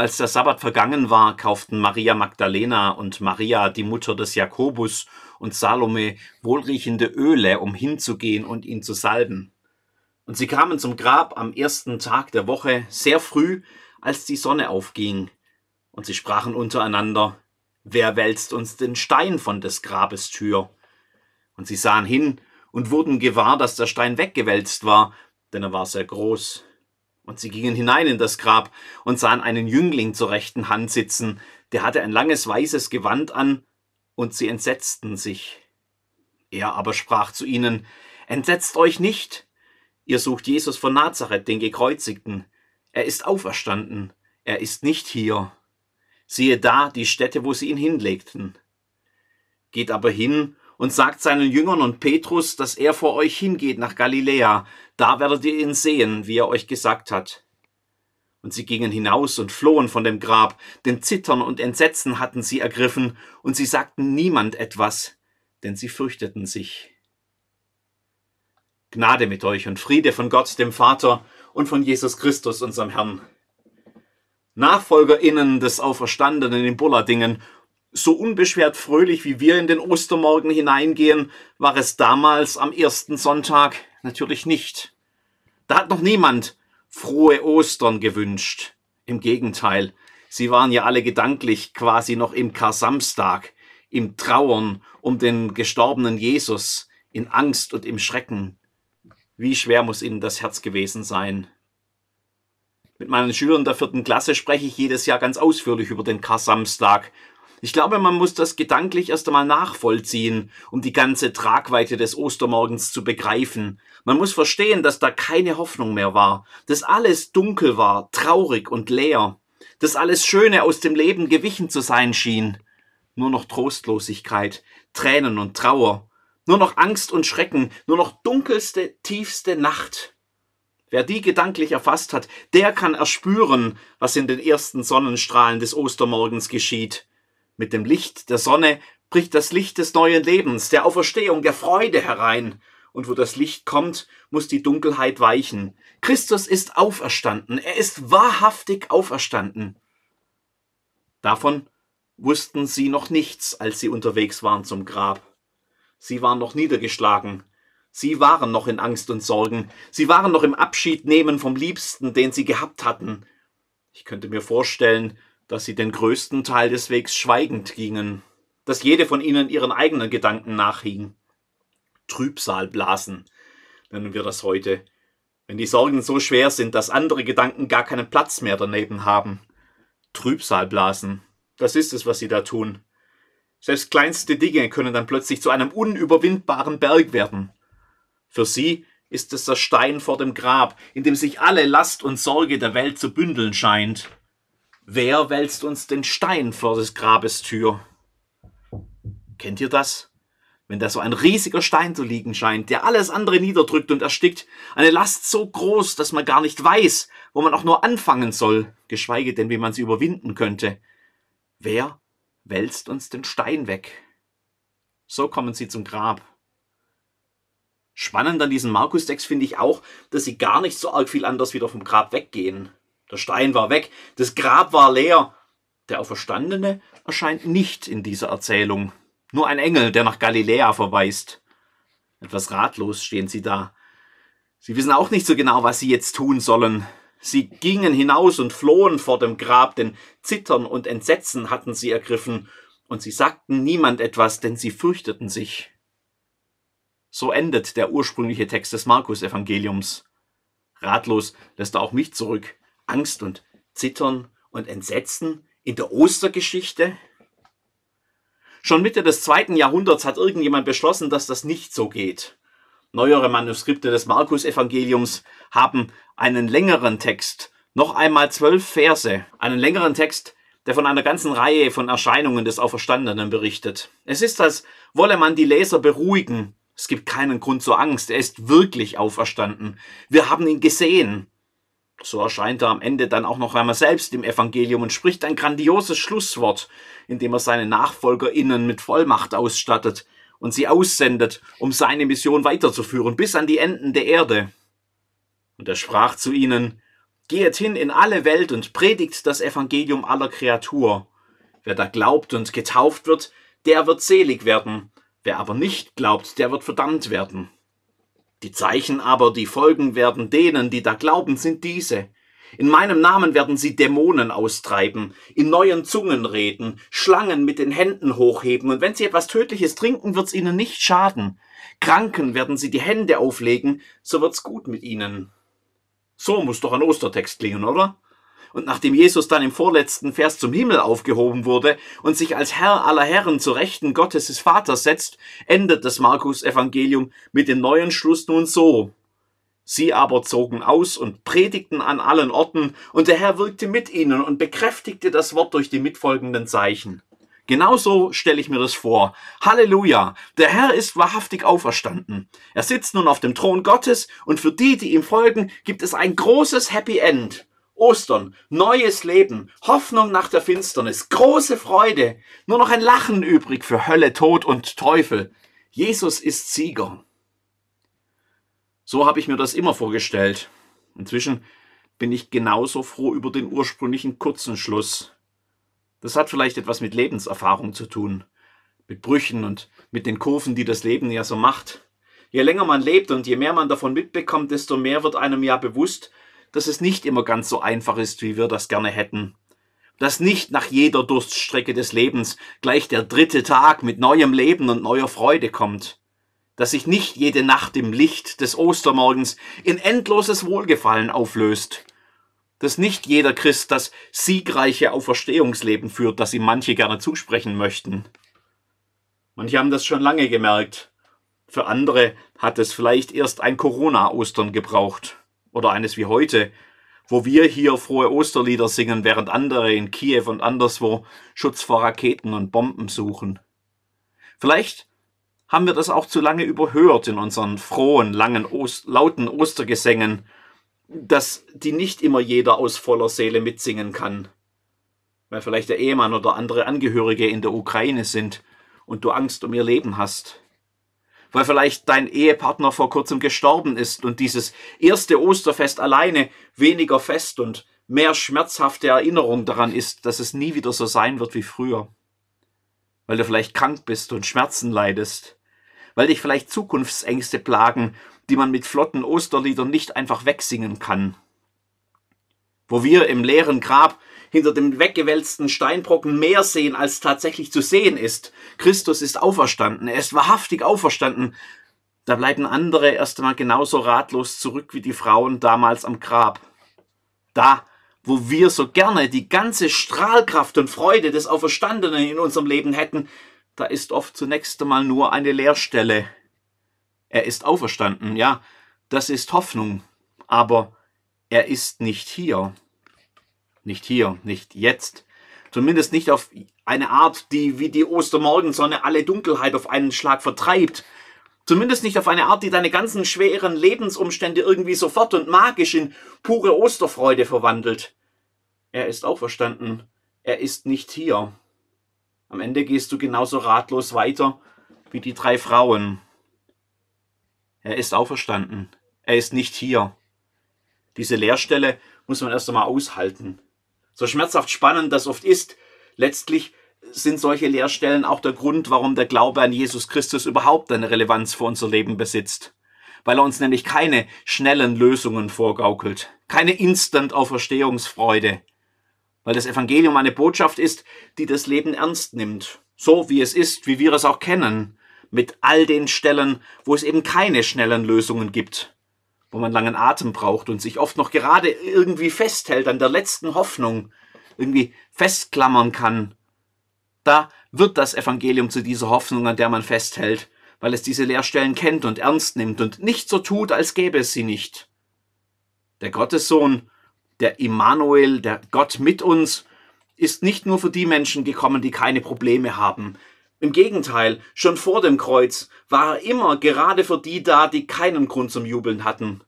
als der Sabbat vergangen war, kauften Maria Magdalena und Maria, die Mutter des Jakobus, und Salome wohlriechende Öle, um hinzugehen und ihn zu salben. Und sie kamen zum Grab am ersten Tag der Woche, sehr früh, als die Sonne aufging. Und sie sprachen untereinander, Wer wälzt uns den Stein von des Grabes Tür? Und sie sahen hin und wurden gewahr, dass der Stein weggewälzt war, denn er war sehr groß. Und sie gingen hinein in das Grab und sahen einen Jüngling zur rechten Hand sitzen, der hatte ein langes weißes Gewand an, und sie entsetzten sich. Er aber sprach zu ihnen, Entsetzt euch nicht, ihr sucht Jesus von Nazareth, den Gekreuzigten. Er ist auferstanden, er ist nicht hier. Siehe da die Stätte, wo sie ihn hinlegten. Geht aber hin und sagt seinen Jüngern und Petrus, dass er vor euch hingeht nach Galiläa, da werdet ihr ihn sehen, wie er euch gesagt hat. Und sie gingen hinaus und flohen von dem Grab, denn Zittern und Entsetzen hatten sie ergriffen, und sie sagten niemand etwas, denn sie fürchteten sich. Gnade mit euch und Friede von Gott, dem Vater, und von Jesus Christus, unserem Herrn. NachfolgerInnen des Auferstandenen in Bullardingen, so unbeschwert fröhlich wie wir in den Ostermorgen hineingehen, war es damals am ersten Sonntag natürlich nicht. Da hat noch niemand frohe Ostern gewünscht. Im Gegenteil, sie waren ja alle gedanklich quasi noch im Kar-Samstag, im Trauern um den gestorbenen Jesus, in Angst und im Schrecken. Wie schwer muss ihnen das Herz gewesen sein? Mit meinen Schülern der vierten Klasse spreche ich jedes Jahr ganz ausführlich über den Kar-Samstag ich glaube, man muss das gedanklich erst einmal nachvollziehen, um die ganze Tragweite des Ostermorgens zu begreifen. Man muss verstehen, dass da keine Hoffnung mehr war, dass alles dunkel war, traurig und leer, dass alles Schöne aus dem Leben gewichen zu sein schien. Nur noch Trostlosigkeit, Tränen und Trauer, nur noch Angst und Schrecken, nur noch dunkelste, tiefste Nacht. Wer die gedanklich erfasst hat, der kann erspüren, was in den ersten Sonnenstrahlen des Ostermorgens geschieht. Mit dem Licht der Sonne bricht das Licht des neuen Lebens, der Auferstehung, der Freude herein. Und wo das Licht kommt, muss die Dunkelheit weichen. Christus ist auferstanden. Er ist wahrhaftig auferstanden. Davon wussten sie noch nichts, als sie unterwegs waren zum Grab. Sie waren noch niedergeschlagen. Sie waren noch in Angst und Sorgen. Sie waren noch im Abschied nehmen vom Liebsten, den sie gehabt hatten. Ich könnte mir vorstellen, dass sie den größten Teil des Wegs schweigend gingen, dass jede von ihnen ihren eigenen Gedanken nachhing. Trübsalblasen nennen wir das heute, wenn die Sorgen so schwer sind, dass andere Gedanken gar keinen Platz mehr daneben haben. Trübsalblasen, das ist es, was sie da tun. Selbst kleinste Dinge können dann plötzlich zu einem unüberwindbaren Berg werden. Für sie ist es der Stein vor dem Grab, in dem sich alle Last und Sorge der Welt zu bündeln scheint. Wer wälzt uns den Stein vor des Grabes Tür? Kennt ihr das? Wenn da so ein riesiger Stein zu liegen scheint, der alles andere niederdrückt und erstickt, eine Last so groß, dass man gar nicht weiß, wo man auch nur anfangen soll, geschweige denn, wie man sie überwinden könnte. Wer wälzt uns den Stein weg? So kommen sie zum Grab. Spannend an diesem Markus-Text finde ich auch, dass sie gar nicht so arg viel anders wieder vom Grab weggehen. Der Stein war weg, das Grab war leer. Der Auferstandene erscheint nicht in dieser Erzählung. Nur ein Engel, der nach Galiläa verweist. Etwas ratlos stehen sie da. Sie wissen auch nicht so genau, was sie jetzt tun sollen. Sie gingen hinaus und flohen vor dem Grab, denn Zittern und Entsetzen hatten sie ergriffen, und sie sagten niemand etwas, denn sie fürchteten sich. So endet der ursprüngliche Text des Markus-Evangeliums. Ratlos lässt er auch mich zurück. Angst und Zittern und Entsetzen in der Ostergeschichte? Schon Mitte des zweiten Jahrhunderts hat irgendjemand beschlossen, dass das nicht so geht. Neuere Manuskripte des Markus-Evangeliums haben einen längeren Text, noch einmal zwölf Verse, einen längeren Text, der von einer ganzen Reihe von Erscheinungen des Auferstandenen berichtet. Es ist, als wolle man die Leser beruhigen. Es gibt keinen Grund zur Angst. Er ist wirklich auferstanden. Wir haben ihn gesehen. So erscheint er am Ende dann auch noch einmal selbst im Evangelium und spricht ein grandioses Schlusswort, indem er seine NachfolgerInnen mit Vollmacht ausstattet und sie aussendet, um seine Mission weiterzuführen bis an die Enden der Erde. Und er sprach zu ihnen, Geht hin in alle Welt und predigt das Evangelium aller Kreatur. Wer da glaubt und getauft wird, der wird selig werden. Wer aber nicht glaubt, der wird verdammt werden. Die Zeichen aber, die folgen werden denen, die da glauben, sind diese. In meinem Namen werden sie Dämonen austreiben, in neuen Zungen reden, Schlangen mit den Händen hochheben, und wenn sie etwas Tödliches trinken, wird's ihnen nicht schaden. Kranken werden sie die Hände auflegen, so wird's gut mit ihnen. So muss doch ein Ostertext klingen, oder? Und nachdem Jesus dann im vorletzten Vers zum Himmel aufgehoben wurde und sich als Herr aller Herren zur Rechten Gottes des Vaters setzt, endet das Markus Evangelium mit dem neuen Schluss nun so. Sie aber zogen aus und predigten an allen Orten, und der Herr wirkte mit ihnen und bekräftigte das Wort durch die mitfolgenden Zeichen. Genauso stelle ich mir das vor. Halleluja! Der Herr ist wahrhaftig auferstanden. Er sitzt nun auf dem Thron Gottes, und für die, die ihm folgen, gibt es ein großes Happy End. Ostern, neues Leben, Hoffnung nach der Finsternis, große Freude, nur noch ein Lachen übrig für Hölle, Tod und Teufel. Jesus ist Sieger. So habe ich mir das immer vorgestellt. Inzwischen bin ich genauso froh über den ursprünglichen kurzen Schluss. Das hat vielleicht etwas mit Lebenserfahrung zu tun, mit Brüchen und mit den Kurven, die das Leben ja so macht. Je länger man lebt und je mehr man davon mitbekommt, desto mehr wird einem ja bewusst, dass es nicht immer ganz so einfach ist, wie wir das gerne hätten. Dass nicht nach jeder Durststrecke des Lebens gleich der dritte Tag mit neuem Leben und neuer Freude kommt. Dass sich nicht jede Nacht im Licht des Ostermorgens in endloses Wohlgefallen auflöst. Dass nicht jeder Christ das siegreiche Auferstehungsleben führt, das ihm manche gerne zusprechen möchten. Manche haben das schon lange gemerkt. Für andere hat es vielleicht erst ein Corona-Ostern gebraucht oder eines wie heute, wo wir hier frohe Osterlieder singen, während andere in Kiew und anderswo Schutz vor Raketen und Bomben suchen. Vielleicht haben wir das auch zu lange überhört in unseren frohen, langen, Ost lauten Ostergesängen, dass die nicht immer jeder aus voller Seele mitsingen kann, weil vielleicht der Ehemann oder andere Angehörige in der Ukraine sind und du Angst um ihr Leben hast weil vielleicht dein Ehepartner vor kurzem gestorben ist und dieses erste Osterfest alleine weniger fest und mehr schmerzhafte Erinnerung daran ist, dass es nie wieder so sein wird wie früher. Weil du vielleicht krank bist und Schmerzen leidest, weil dich vielleicht Zukunftsängste plagen, die man mit flotten Osterliedern nicht einfach wegsingen kann. Wo wir im leeren Grab hinter dem weggewälzten Steinbrocken mehr sehen, als tatsächlich zu sehen ist. Christus ist auferstanden, er ist wahrhaftig auferstanden. Da bleiben andere erst einmal genauso ratlos zurück wie die Frauen damals am Grab. Da, wo wir so gerne die ganze Strahlkraft und Freude des Auferstandenen in unserem Leben hätten, da ist oft zunächst einmal nur eine Leerstelle. Er ist auferstanden, ja, das ist Hoffnung, aber er ist nicht hier. Nicht hier, nicht jetzt. Zumindest nicht auf eine Art, die wie die Ostermorgensonne alle Dunkelheit auf einen Schlag vertreibt. Zumindest nicht auf eine Art, die deine ganzen schweren Lebensumstände irgendwie sofort und magisch in pure Osterfreude verwandelt. Er ist auferstanden. Er ist nicht hier. Am Ende gehst du genauso ratlos weiter wie die drei Frauen. Er ist auferstanden. Er ist nicht hier. Diese Leerstelle muss man erst einmal aushalten so schmerzhaft spannend das oft ist, letztlich sind solche Leerstellen auch der Grund, warum der Glaube an Jesus Christus überhaupt eine Relevanz für unser Leben besitzt. Weil er uns nämlich keine schnellen Lösungen vorgaukelt, keine Instant-Auferstehungsfreude. Weil das Evangelium eine Botschaft ist, die das Leben ernst nimmt. So wie es ist, wie wir es auch kennen. Mit all den Stellen, wo es eben keine schnellen Lösungen gibt wo man langen Atem braucht und sich oft noch gerade irgendwie festhält an der letzten Hoffnung, irgendwie festklammern kann, da wird das Evangelium zu dieser Hoffnung, an der man festhält, weil es diese Leerstellen kennt und ernst nimmt und nicht so tut, als gäbe es sie nicht. Der Gottessohn, der Immanuel, der Gott mit uns, ist nicht nur für die Menschen gekommen, die keine Probleme haben, im Gegenteil, schon vor dem Kreuz war er immer gerade für die da, die keinen Grund zum Jubeln hatten.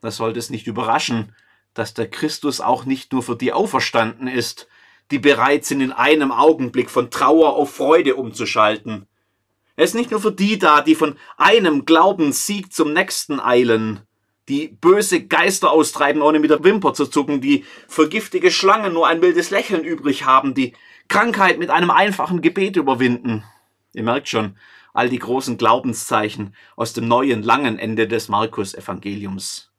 Das sollte es nicht überraschen, dass der Christus auch nicht nur für die auferstanden ist, die bereit sind, in einem Augenblick von Trauer auf Freude umzuschalten. Er ist nicht nur für die da, die von einem Glaubenssieg zum nächsten eilen, die böse Geister austreiben, ohne mit der Wimper zu zucken, die für giftige Schlangen nur ein wildes Lächeln übrig haben, die Krankheit mit einem einfachen Gebet überwinden. Ihr merkt schon, all die großen Glaubenszeichen aus dem neuen langen Ende des Markus-Evangeliums.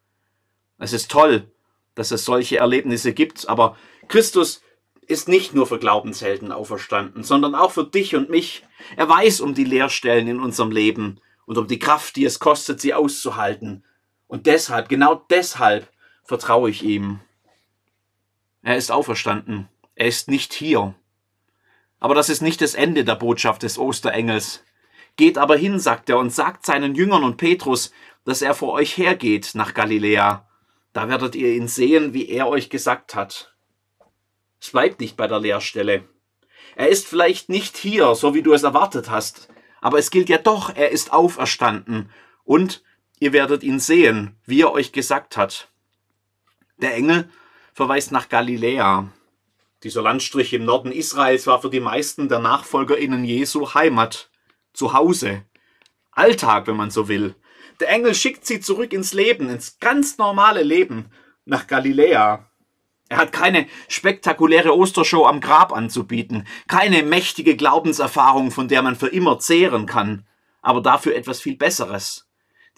Es ist toll, dass es solche Erlebnisse gibt, aber Christus ist nicht nur für Glaubenshelden auferstanden, sondern auch für dich und mich. Er weiß um die Leerstellen in unserem Leben und um die Kraft, die es kostet, sie auszuhalten. Und deshalb, genau deshalb, vertraue ich ihm. Er ist auferstanden. Er ist nicht hier. Aber das ist nicht das Ende der Botschaft des Osterengels. Geht aber hin, sagt er, und sagt seinen Jüngern und Petrus, dass er vor euch hergeht nach Galiläa. Da werdet ihr ihn sehen, wie er euch gesagt hat. Es bleibt nicht bei der Leerstelle. Er ist vielleicht nicht hier, so wie du es erwartet hast, aber es gilt ja doch, er ist auferstanden und ihr werdet ihn sehen, wie er euch gesagt hat. Der Engel verweist nach Galiläa. Dieser Landstrich im Norden Israels war für die meisten der Nachfolgerinnen Jesu Heimat, Zuhause, Alltag, wenn man so will. Der Engel schickt sie zurück ins Leben, ins ganz normale Leben, nach Galiläa. Er hat keine spektakuläre Ostershow am Grab anzubieten, keine mächtige Glaubenserfahrung, von der man für immer zehren kann, aber dafür etwas viel Besseres.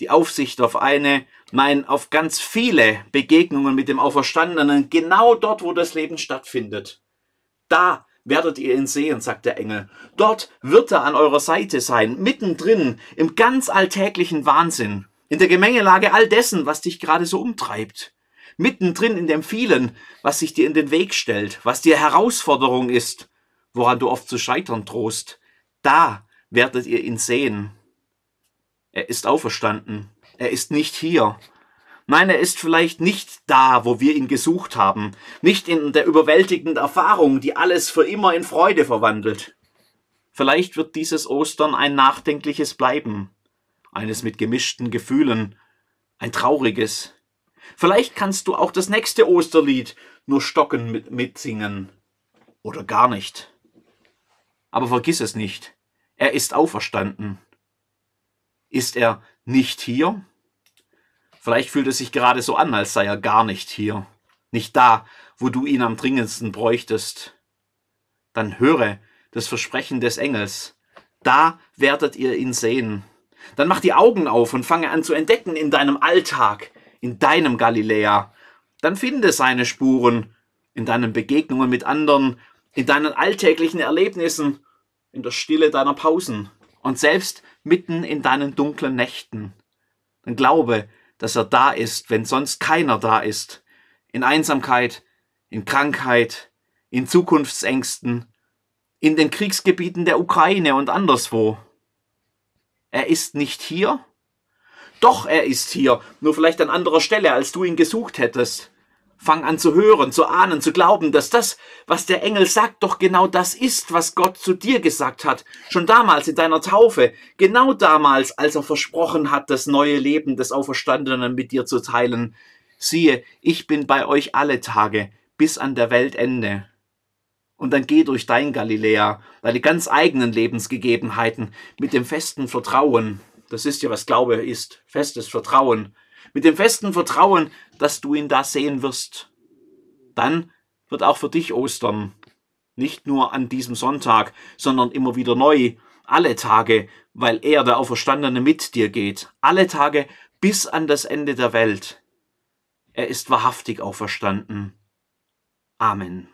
Die Aufsicht auf eine, nein, auf ganz viele Begegnungen mit dem Auferstandenen, genau dort, wo das Leben stattfindet. Da werdet ihr ihn sehen, sagt der Engel. Dort wird er an eurer Seite sein, mittendrin, im ganz alltäglichen Wahnsinn, in der Gemengelage all dessen, was dich gerade so umtreibt mittendrin in dem vielen, was sich dir in den Weg stellt, was dir Herausforderung ist, woran du oft zu scheitern drohst, da werdet ihr ihn sehen. Er ist auferstanden. Er ist nicht hier. Nein, er ist vielleicht nicht da, wo wir ihn gesucht haben, nicht in der überwältigenden Erfahrung, die alles für immer in Freude verwandelt. Vielleicht wird dieses Ostern ein nachdenkliches Bleiben, eines mit gemischten Gefühlen, ein trauriges, Vielleicht kannst du auch das nächste Osterlied nur stocken mit, mitsingen. Oder gar nicht. Aber vergiss es nicht. Er ist auferstanden. Ist er nicht hier? Vielleicht fühlt es sich gerade so an, als sei er gar nicht hier. Nicht da, wo du ihn am dringendsten bräuchtest. Dann höre das Versprechen des Engels. Da werdet ihr ihn sehen. Dann mach die Augen auf und fange an zu entdecken in deinem Alltag, in deinem Galiläa, dann finde seine Spuren in deinen Begegnungen mit anderen, in deinen alltäglichen Erlebnissen, in der Stille deiner Pausen und selbst mitten in deinen dunklen Nächten. Dann glaube, dass er da ist, wenn sonst keiner da ist, in Einsamkeit, in Krankheit, in Zukunftsängsten, in den Kriegsgebieten der Ukraine und anderswo. Er ist nicht hier, doch, er ist hier, nur vielleicht an anderer Stelle, als du ihn gesucht hättest. Fang an zu hören, zu ahnen, zu glauben, dass das, was der Engel sagt, doch genau das ist, was Gott zu dir gesagt hat. Schon damals in deiner Taufe, genau damals, als er versprochen hat, das neue Leben des Auferstandenen mit dir zu teilen. Siehe, ich bin bei euch alle Tage, bis an der Weltende. Und dann geh durch dein Galiläa, deine ganz eigenen Lebensgegebenheiten, mit dem festen Vertrauen, das ist ja, was Glaube ist. Festes Vertrauen. Mit dem festen Vertrauen, dass du ihn da sehen wirst. Dann wird auch für dich Ostern. Nicht nur an diesem Sonntag, sondern immer wieder neu. Alle Tage, weil er, der Auferstandene, mit dir geht. Alle Tage bis an das Ende der Welt. Er ist wahrhaftig auferstanden. Amen.